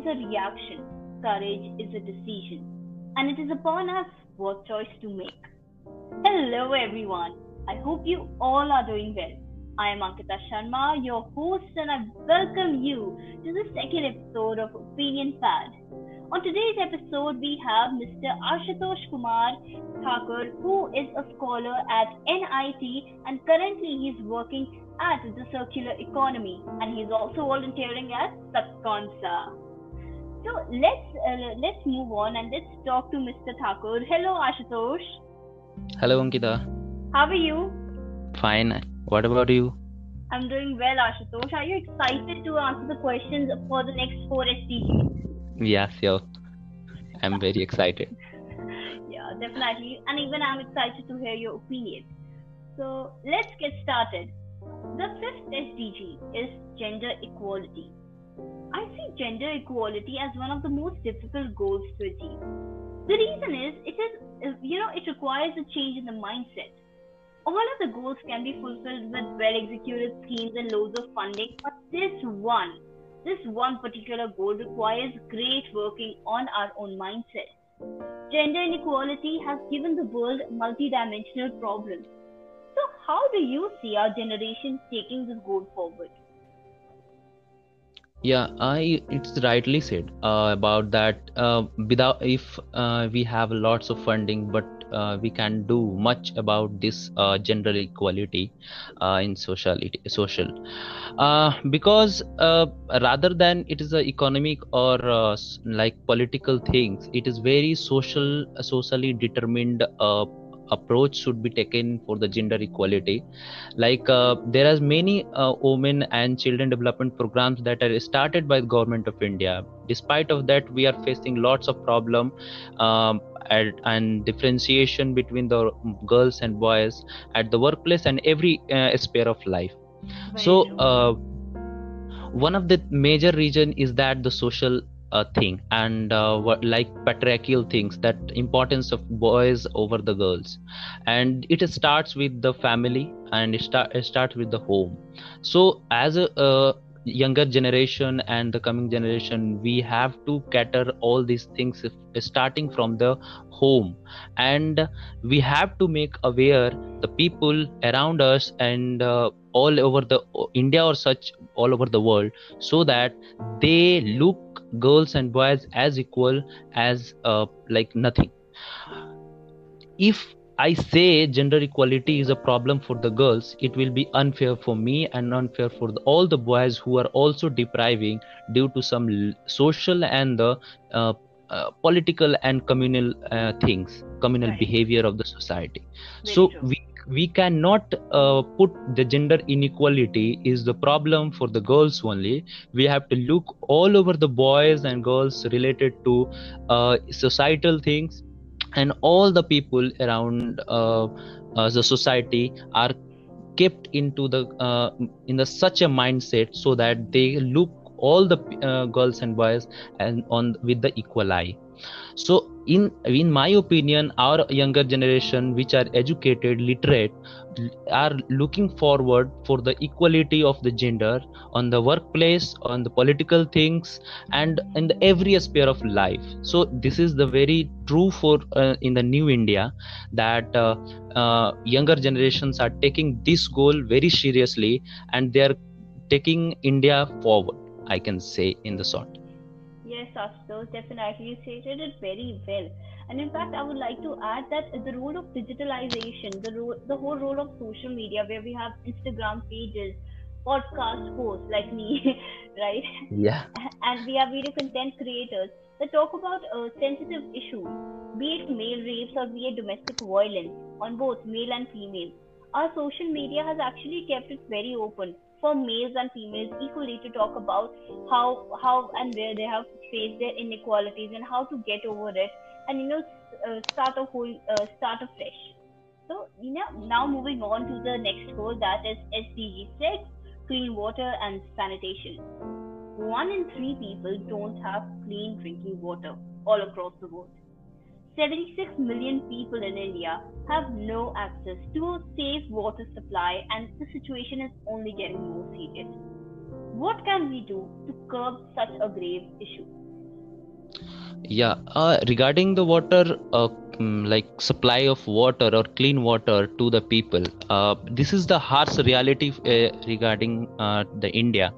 is a reaction, courage is a decision, and it is upon us what choice to make. Hello, everyone. I hope you all are doing well. I am Ankita Sharma, your host, and I welcome you to the second episode of Opinion Pad. On today's episode, we have Mr. Ashutosh Kumar Thakur, who is a scholar at NIT and currently he's working at the circular economy and he's also volunteering at SATKONSA. So let's uh, let's move on and let's talk to Mr. Thakur. Hello, Ashutosh. Hello, Ankita. How are you? Fine. What about you? I'm doing well, Ashutosh. Are you excited to answer the questions for the next four SDGs? Yes, yeah, sure. I'm very excited. yeah, definitely. And even I'm excited to hear your opinion. So let's get started. The fifth SDG is gender equality. I see gender equality as one of the most difficult goals to achieve. The reason is it is uh, you know it requires a change in the mindset all of the goals can be fulfilled with well executed schemes and loads of funding, but this one, this one particular goal requires great working on our own mindset. Gender inequality has given the world multidimensional problems. So, how do you see our generation taking this goal forward? Yeah i it's rightly said uh, about that uh, without if uh, we have lots of funding but uh, we can do much about this uh, gender equality uh, in sociality social. Because rather than it is a economic or like political things it is very social socially determined approach should be taken for the gender equality. Like uh, there are many uh, women and children development programs that are started by the government of india. Despite of that we are facing lots of problem um, and, and, differentiation between the girls and boys at the workplace and every uh, sphere of life. So uh, one of the major reason is that the social uh, thing. And uh, what, like patriarchal things that importance of boys over the girls. And it starts with the family and it, start, it starts with the home. So as a, younger generation and the coming generation we have to cater all these things starting from the home. And we have to make aware the people around us and uh, all over the india or such all over the world so that they look girls and boys as equal as uh, like nothing if I say gender equality is a problem for the girls, it will be unfair for me and unfair for the, all the boys who are also depriving due to some social and the uh, uh, political and communal uh, things, communal right. behavior of the society. Very so true. we we cannot uh, put the gender inequality is the problem for the girls only. We have to look all over the boys and girls related to uh, societal things. And all the people around uh, uh, the society are kept into the uh, in the such a mindset so that they look all the uh, girls and boys and on with the equal eye. So in in my opinion our younger generation which are educated literate are looking forward for the equality of the gender on the workplace on the political things and in the every sphere of life. So this is the very true for uh, in the new india that uh, uh, younger generations are taking this goal very seriously and they are taking india forward i can say in the short Yes, Ashutosh, definitely. You stated it very well. And in fact, I would like to add that the role of digitalization, the, ro- the whole role of social media, where we have Instagram pages, podcast hosts like me, right? Yeah. And we are video content creators that talk about uh, sensitive issues, be it male rapes or be it domestic violence on both male and female. Our social media has actually kept it very open for males and females equally to talk about how how and where they have faced their inequalities and how to get over it and you know uh, start a whole uh, start afresh. So you know now moving on to the next goal that is sdg 6 clean water and sanitation. One in three people don't have clean drinking water all across the world 76 million people in India have no access to a safe water supply, and the situation is only getting more serious. What can we do to curb such a grave issue? Yeah, uh, regarding the water, uh, mm, like supply of water or clean water to the people, uh, this is the harsh reality uh, regarding uh, the India.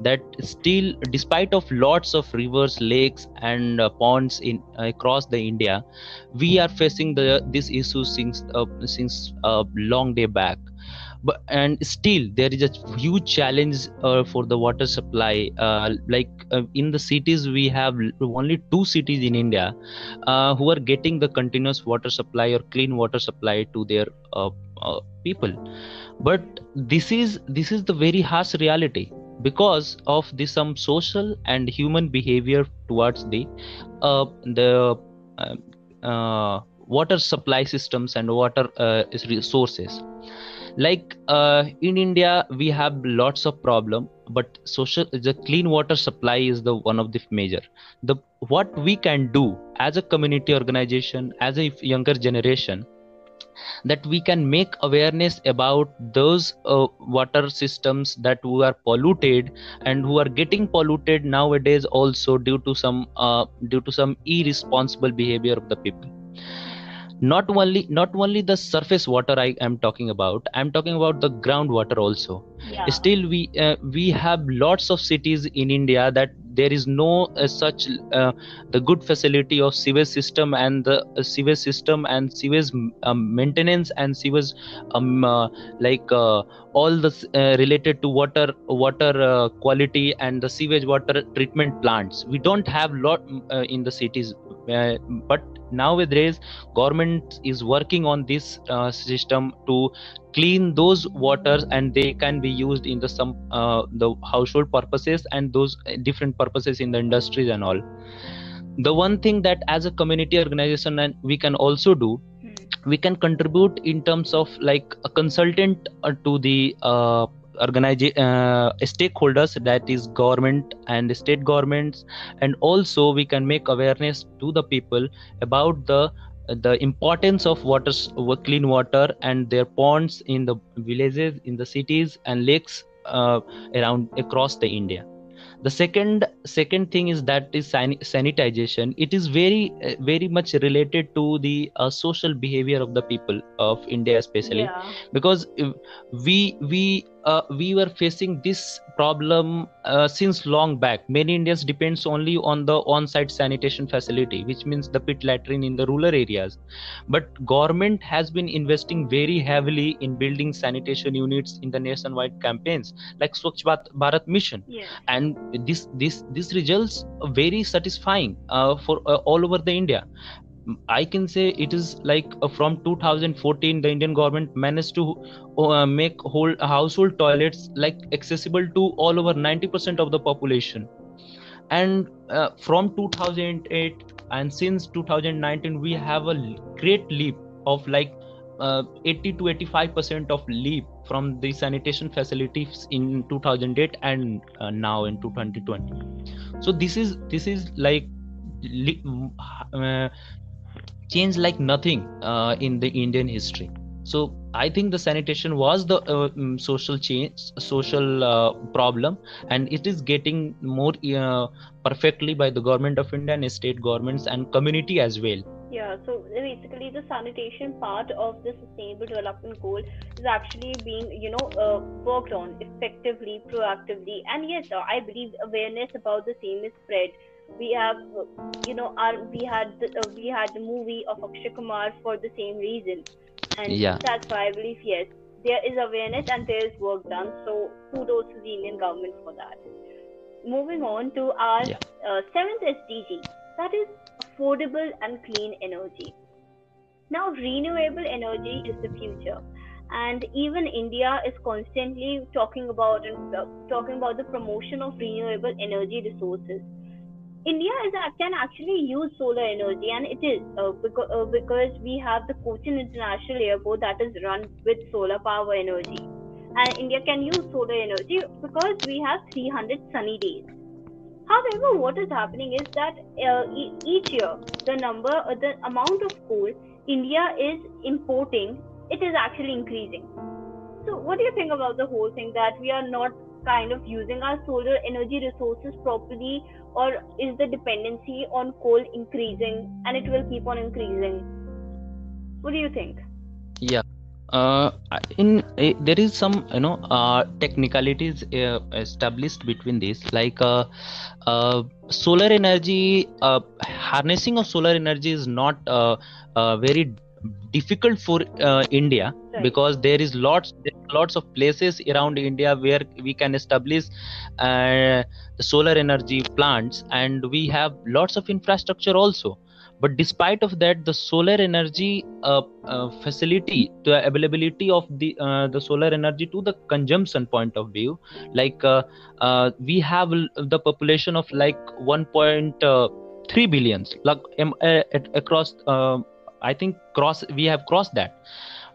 That still, despite of lots of rivers, lakes, and uh, ponds in across the India, we are facing the this issue since uh, since a long day back but and still there is a huge challenge uh, for the water supply. Uh, like uh, in the cities we have only two cities in india uh, who are getting the continuous water supply or clean water supply to their uh, uh, people. But this is this is the very harsh reality because of the some social and human behavior towards the the water supply systems and water resources like uh, in india we have lots of problem but social the clean water supply is the one of the major. The what we can do as a community organization as a younger generation that we can make awareness about those uh, water systems that who are polluted and who are getting polluted nowadays also due to some uh, due to some irresponsible behavior of the people not only not only the surface water i am talking about i'm talking about the groundwater also yeah. still we uh, we have lots of cities in india that there is no uh, such uh, the good facility of sewage system and the uh, sewage system and sewage um, maintenance and sewage um, uh, like uh, all the related to water water quality and the sewage water treatment plants. We don't have lot in the cities but nowadays government is working on this uh, system to clean those waters and they can be used in the some uh, the household purposes and those different purposes in the industries and all the one thing that as a community organization and we can also do hmm. we can contribute in terms of like a consultant uh, to the uh, organization uh, stakeholders that is government and state governments and also we can make awareness to the people about the the importance of water clean water and their ponds in the villages in the cities and lakes uh, around across the india. The second second thing is that is san- sanitization. It is very uh, very much related to the uh, social behavior of the people of india especially. Yeah. because we we uh, we were facing this problem uh, since long back. Many indians depends only on the on-site sanitation facility which means the pit latrine in the rural areas. But government has been investing very heavily in building sanitation units in the nationwide campaigns like swachh bharat mission. Yeah. and this this this results very satisfying uh, for uh, all over the india I can say it is like uh, from 2014 the Indian government managed to uh, make whole household toilets like accessible to all over 90% of the population. And uh, from 2008 and since 2019 we have a great leap of like uh, 80 to 85% of leap from the sanitation facilities in 2008 and uh, now in 2020 so this is this is like uh, changed like nothing uh, in the Indian history. So I think the sanitation was the uh, mm, social change, social uh, problem, and it is getting more uh, perfectly by the government of India and state governments and community as well. Yeah, so basically the sanitation part of the sustainable development goal is actually being, you know, uh, worked on effectively, proactively, and yes, I believe awareness about the same is spread we have you know our we had the, uh, we had the movie of Akshay Kumar for the same reason. And yeah. that's why I believe yes there is awareness and there is work done. So kudos to the Indian government for that. Moving on to our yeah. uh, seventh SDG that is affordable and clean energy. Now renewable energy is the future. And even India is constantly talking about and uh, talking about the promotion of renewable energy resources India is can actually use solar energy, and it is uh, because, uh, because we have the Cochin International Airport that is run with solar power energy, and India can use solar energy because we have 300 sunny days. However, what is happening is that uh, e- each year the number, uh, the amount of coal India is importing, it is actually increasing. So, what do you think about the whole thing that we are not kind of using our solar energy resources properly, or is the dependency on coal increasing and it will keep on increasing? What do you think? Yeah. Uh, in uh, there is some you know uh, technicalities uh, established between this like uh, uh, solar energy harnessing of solar energy is not very difficult for india right. because there is lots lots of places around india where we can establish the solar energy plants and we have lots of infrastructure also but despite of that the solar energy uh, uh, facility the availability of the uh, the solar energy to the consumption point of view like uh, uh, we have the population of like 1.3 uh, like um, across i think cross we have crossed that.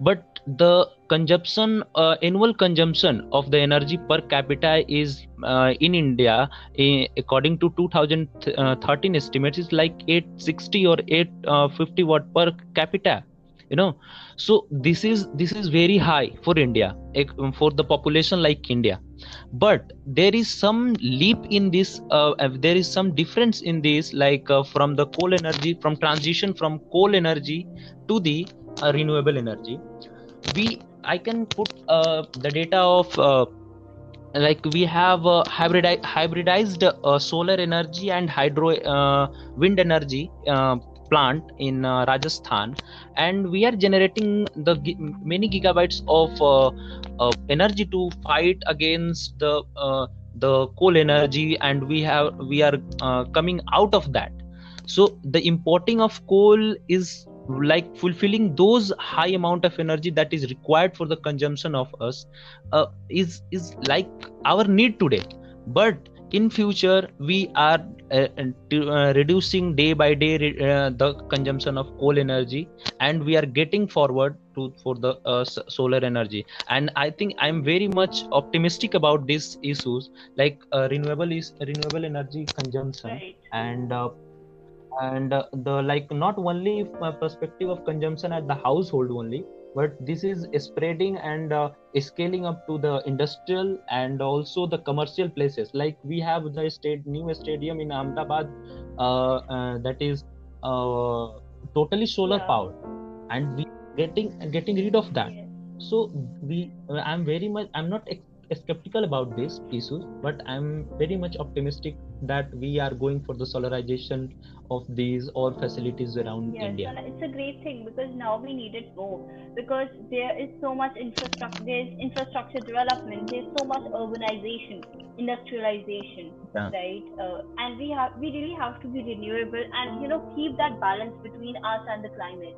But the consumption uh, annual consumption of the energy per capita is uh, in india uh, according to 2013 estimates is like 860 or 850 uh, watt per capita you know. So this is this is very high for india for the population like india but there is some leap in this uh, there is some difference in this like uh, from the coal energy from transition from coal energy to the uh, renewable energy. We i can put uh, the data of uh, like we have uh, hybrid hybridized uh, solar energy and hydro uh, wind energy uh, plant in uh, rajasthan and we are generating the many gigabytes of uh, energy to fight against the the coal energy and we have we are coming out of that. So the importing of coal is like fulfilling those high amount of energy that is required for the consumption of us uh, is is like our need today. But in future we are uh, uh, reducing day by day uh, the consumption of coal energy and we are getting forward to for the uh, solar energy and i think i'm very much optimistic about these issues like uh, renewable is renewable energy consumption right. and uh, and uh, the like not only perspective of consumption at the household only but this is spreading and uh, scaling up to the industrial and also the commercial places. Like we have the state new stadium in ahmedabad uh, uh, that is uh, totally solar yeah. powered. And we getting getting rid of that. So we i'm very much i'm not skeptical about this issues but i'm very much optimistic that we are going for the solarization of these all facilities around yes, india it's a great thing because now we need it more because there is so much infrastructure there's infrastructure development there's so much urbanization industrialization yeah. right uh, and we have we really have to be renewable and you know keep that balance between us and the climate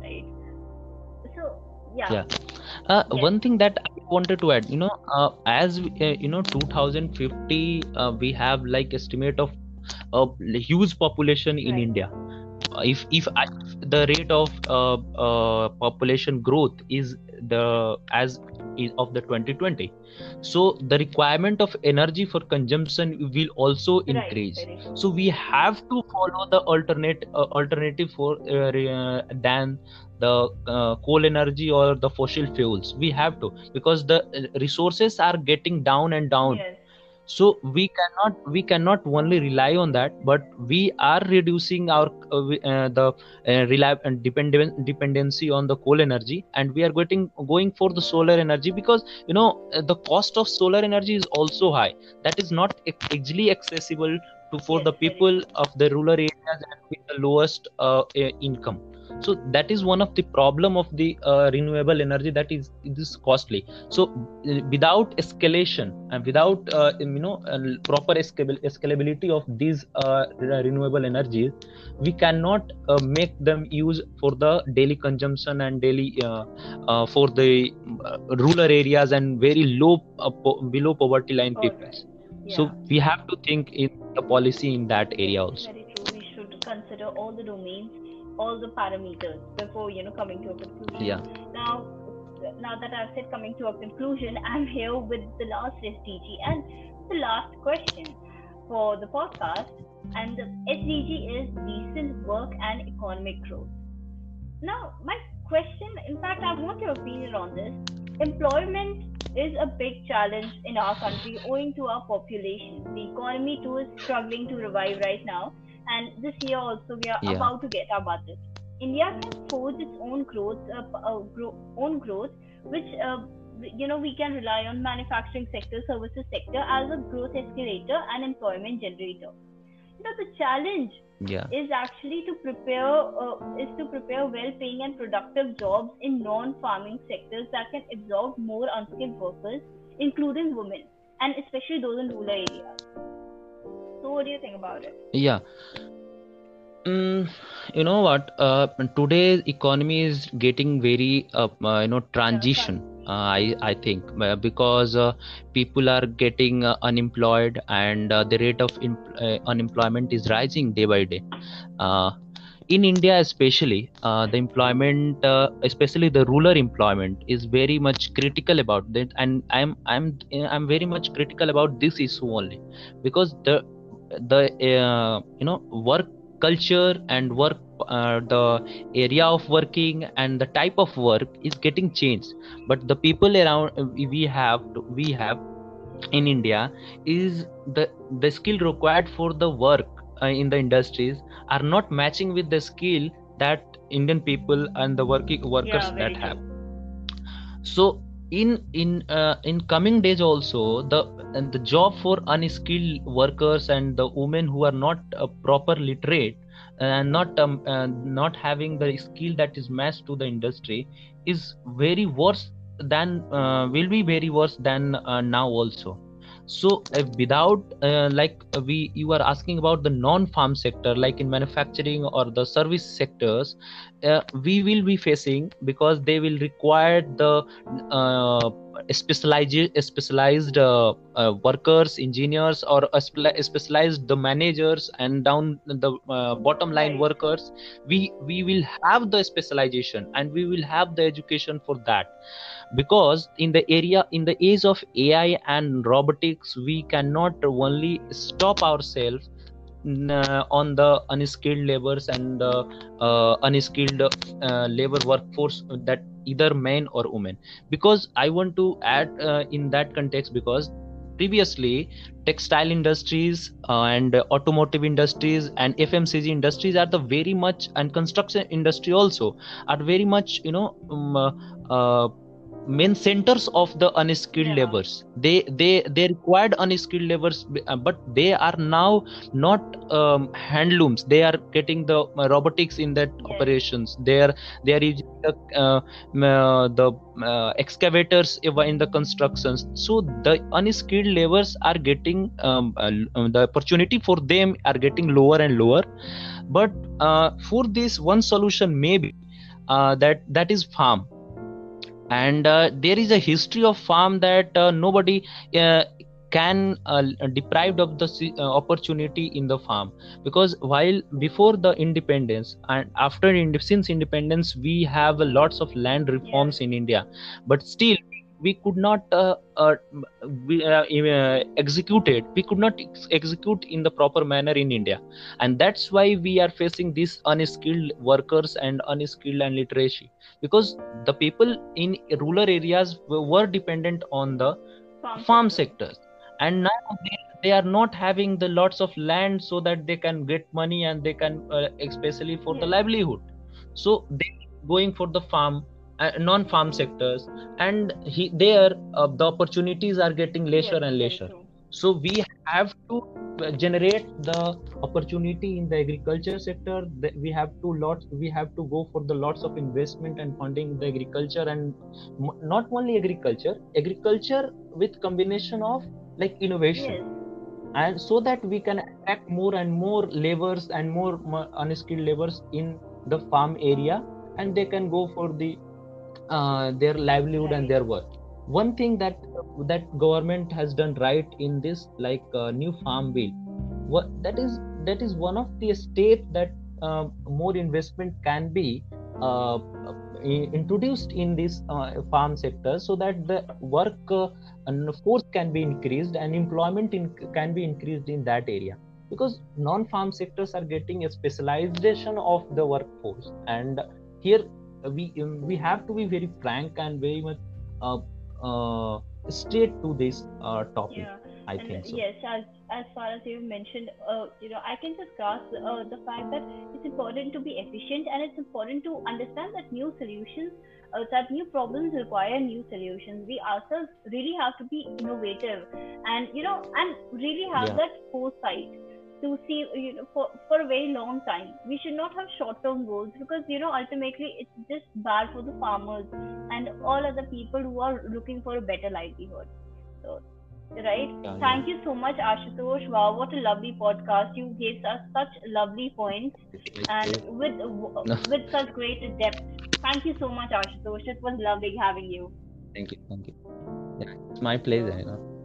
right so yeah, yeah. Uh, yes. one thing that i wanted to add you know uh, as uh, you know 2050 uh, we have like estimate of a huge population in right. india uh, if if, the rate of uh, population growth is the as is of the 2020 so the requirement of energy for consumption will also increase right, so we have to follow the alternate alternative for than the uh, coal energy or the fossil fuels. We have to because the uh, resources are getting down and down. Yes. so we cannot we cannot only rely on that but we are reducing our uh, uh, the uh, rely and dependent dependency on the coal energy and we are getting going for the solar energy because you know uh, the cost of solar energy is also high. That is not easily accessible to for yes, the people of the rural areas and with the lowest income so that is one of the problem of the uh, renewable energy that is it is costly. So uh, without escalation and without uh, you know proper scalability of these uh, renewable energies we cannot uh, make them use for the daily consumption and daily uh, for the rural areas and very low po- below poverty line people. yeah. so we have to think in the policy in that area also. Very true. We should consider all the domains all the parameters before you know coming to a conclusion. Yeah. Now, now that I've said coming to a conclusion, I'm here with the last SDG and the last question for the podcast. And the SDG is decent work and economic growth. Now, my question, in fact, I want your opinion on this. Employment is a big challenge in our country owing to our population. The economy too is struggling to revive right now, and this year also we are Yeah. about to get our budget. India can forge its own growth, uh, uh, grow, own growth, which uh, you know we can rely on manufacturing sector, services sector as a growth escalator and employment generator. You know the challenge yeah is actually to prepare uh, is to prepare well-paying and productive jobs in non-farming sectors that can absorb more unskilled workers, including women and especially those in rural areas. So, what do you think about it? yeah Mm, you know what? Uh, today's economy is getting very, uh, uh, you know, transition. Uh, I I think uh, because uh, people are getting uh, unemployed and uh, the rate of uh, unemployment is rising day by day. Uh, in India, especially, uh, the employment, uh, especially the rural employment, is very much critical about that, and I'm I'm I'm very much critical about this issue only because the the uh, you know work culture and work uh, the area of working and the type of work is getting changed but the people around uh, we have we have in india is the the skill required for the work uh, in the industries are not matching with the skill that indian people and the working workers Yeah, that true. have so in in uh, in coming days also the and the job for unskilled workers and the women who are not uh, proper literate and not um, uh, not having the skill that is matched to the industry is very worse than uh, will be very worse than uh, now also. So uh, without like we you are asking about the non farm sector like in manufacturing or the service sectors uh, we will be facing because they will require the uh, specialized specialized uh, uh, workers engineers or specialized the managers and down the uh, bottom line workers. We we will have the specialization and we will have the education for that. Because in the area in the age of ai and robotics we cannot only stop ourselves uh, on the unskilled labors and uh, uh, unskilled uh, labor workforce that either men or women. Because i want to add uh, in that context because previously textile industries uh, and automotive industries and fmcg industries are the very much and construction industry also are very much you know um, uh, uh, main centers of the unskilled Yeah. laborers they they they required unskilled laborers but they are now not um, handlooms. They are getting the uh, robotics in that operations. They are they are using the uh, uh, the uh, excavators in in the constructions. So the unskilled laborers are getting um, uh, the opportunity for them are getting lower and lower. But uh, for this one solution may be uh, that that is farm and uh, there is a history of farm that uh, nobody uh, can uh, deprived of the uh, opportunity in the farm. Because while before the independence and after since independence we have lots of land reforms in india. But still we could not uh, uh, we, uh, uh, execute it. We could not ex- execute in the proper manner in india. And that's why we are facing these unskilled workers and unskilled and literacy. Because the people in rural areas were dependent on the farm sectors and now they, they are not having the lots of land so that they can get money and they can uh, especially for the livelihood. So they going for the farm uh, non-farm sectors and he, there uh, the opportunities are getting lesser Yes, and lesser. so we have to uh, generate the opportunity in the agriculture sector. That we have to lots we have to go for the lots of investment and funding the agriculture and m- not only agriculture agriculture with combination of like innovation. Yes. and so that we can attract more and more laborers and more, more unskilled laborers in the farm area and they can go for the uh, their livelihood and their work. One thing that that government has done right in this like uh, new farm bill what that is that is one of the state that uh, more investment can be uh, introduced in this uh, farm sector so that the work uh, and force can be increased and employment in, can be increased in that area. Because non-farm sectors are getting a specialization of the workforce and here we um, we have to be very frank and very much uh, uh, straight to this uh, topic yeah. I and think so. yes as as far as you mentioned uh, you know i can just grasp uh, the fact that it's important to be efficient and it's important to understand that new solutions uh, that new problems require new solutions. We ourselves really have to be innovative and you know and really have yeah. that foresight to see you know for, for a very long time. We should not have short term goals because you know ultimately it's just bad for the farmers and all other people who are looking for a better livelihood. So right? Yeah yeah. Thank you so much ashutosh. Wow what a lovely podcast. You gave us such lovely points and with no, with such great depth. Thank you so much ashutosh. It was lovely having you. Thank you thank you. Yeah it's my pleasure you know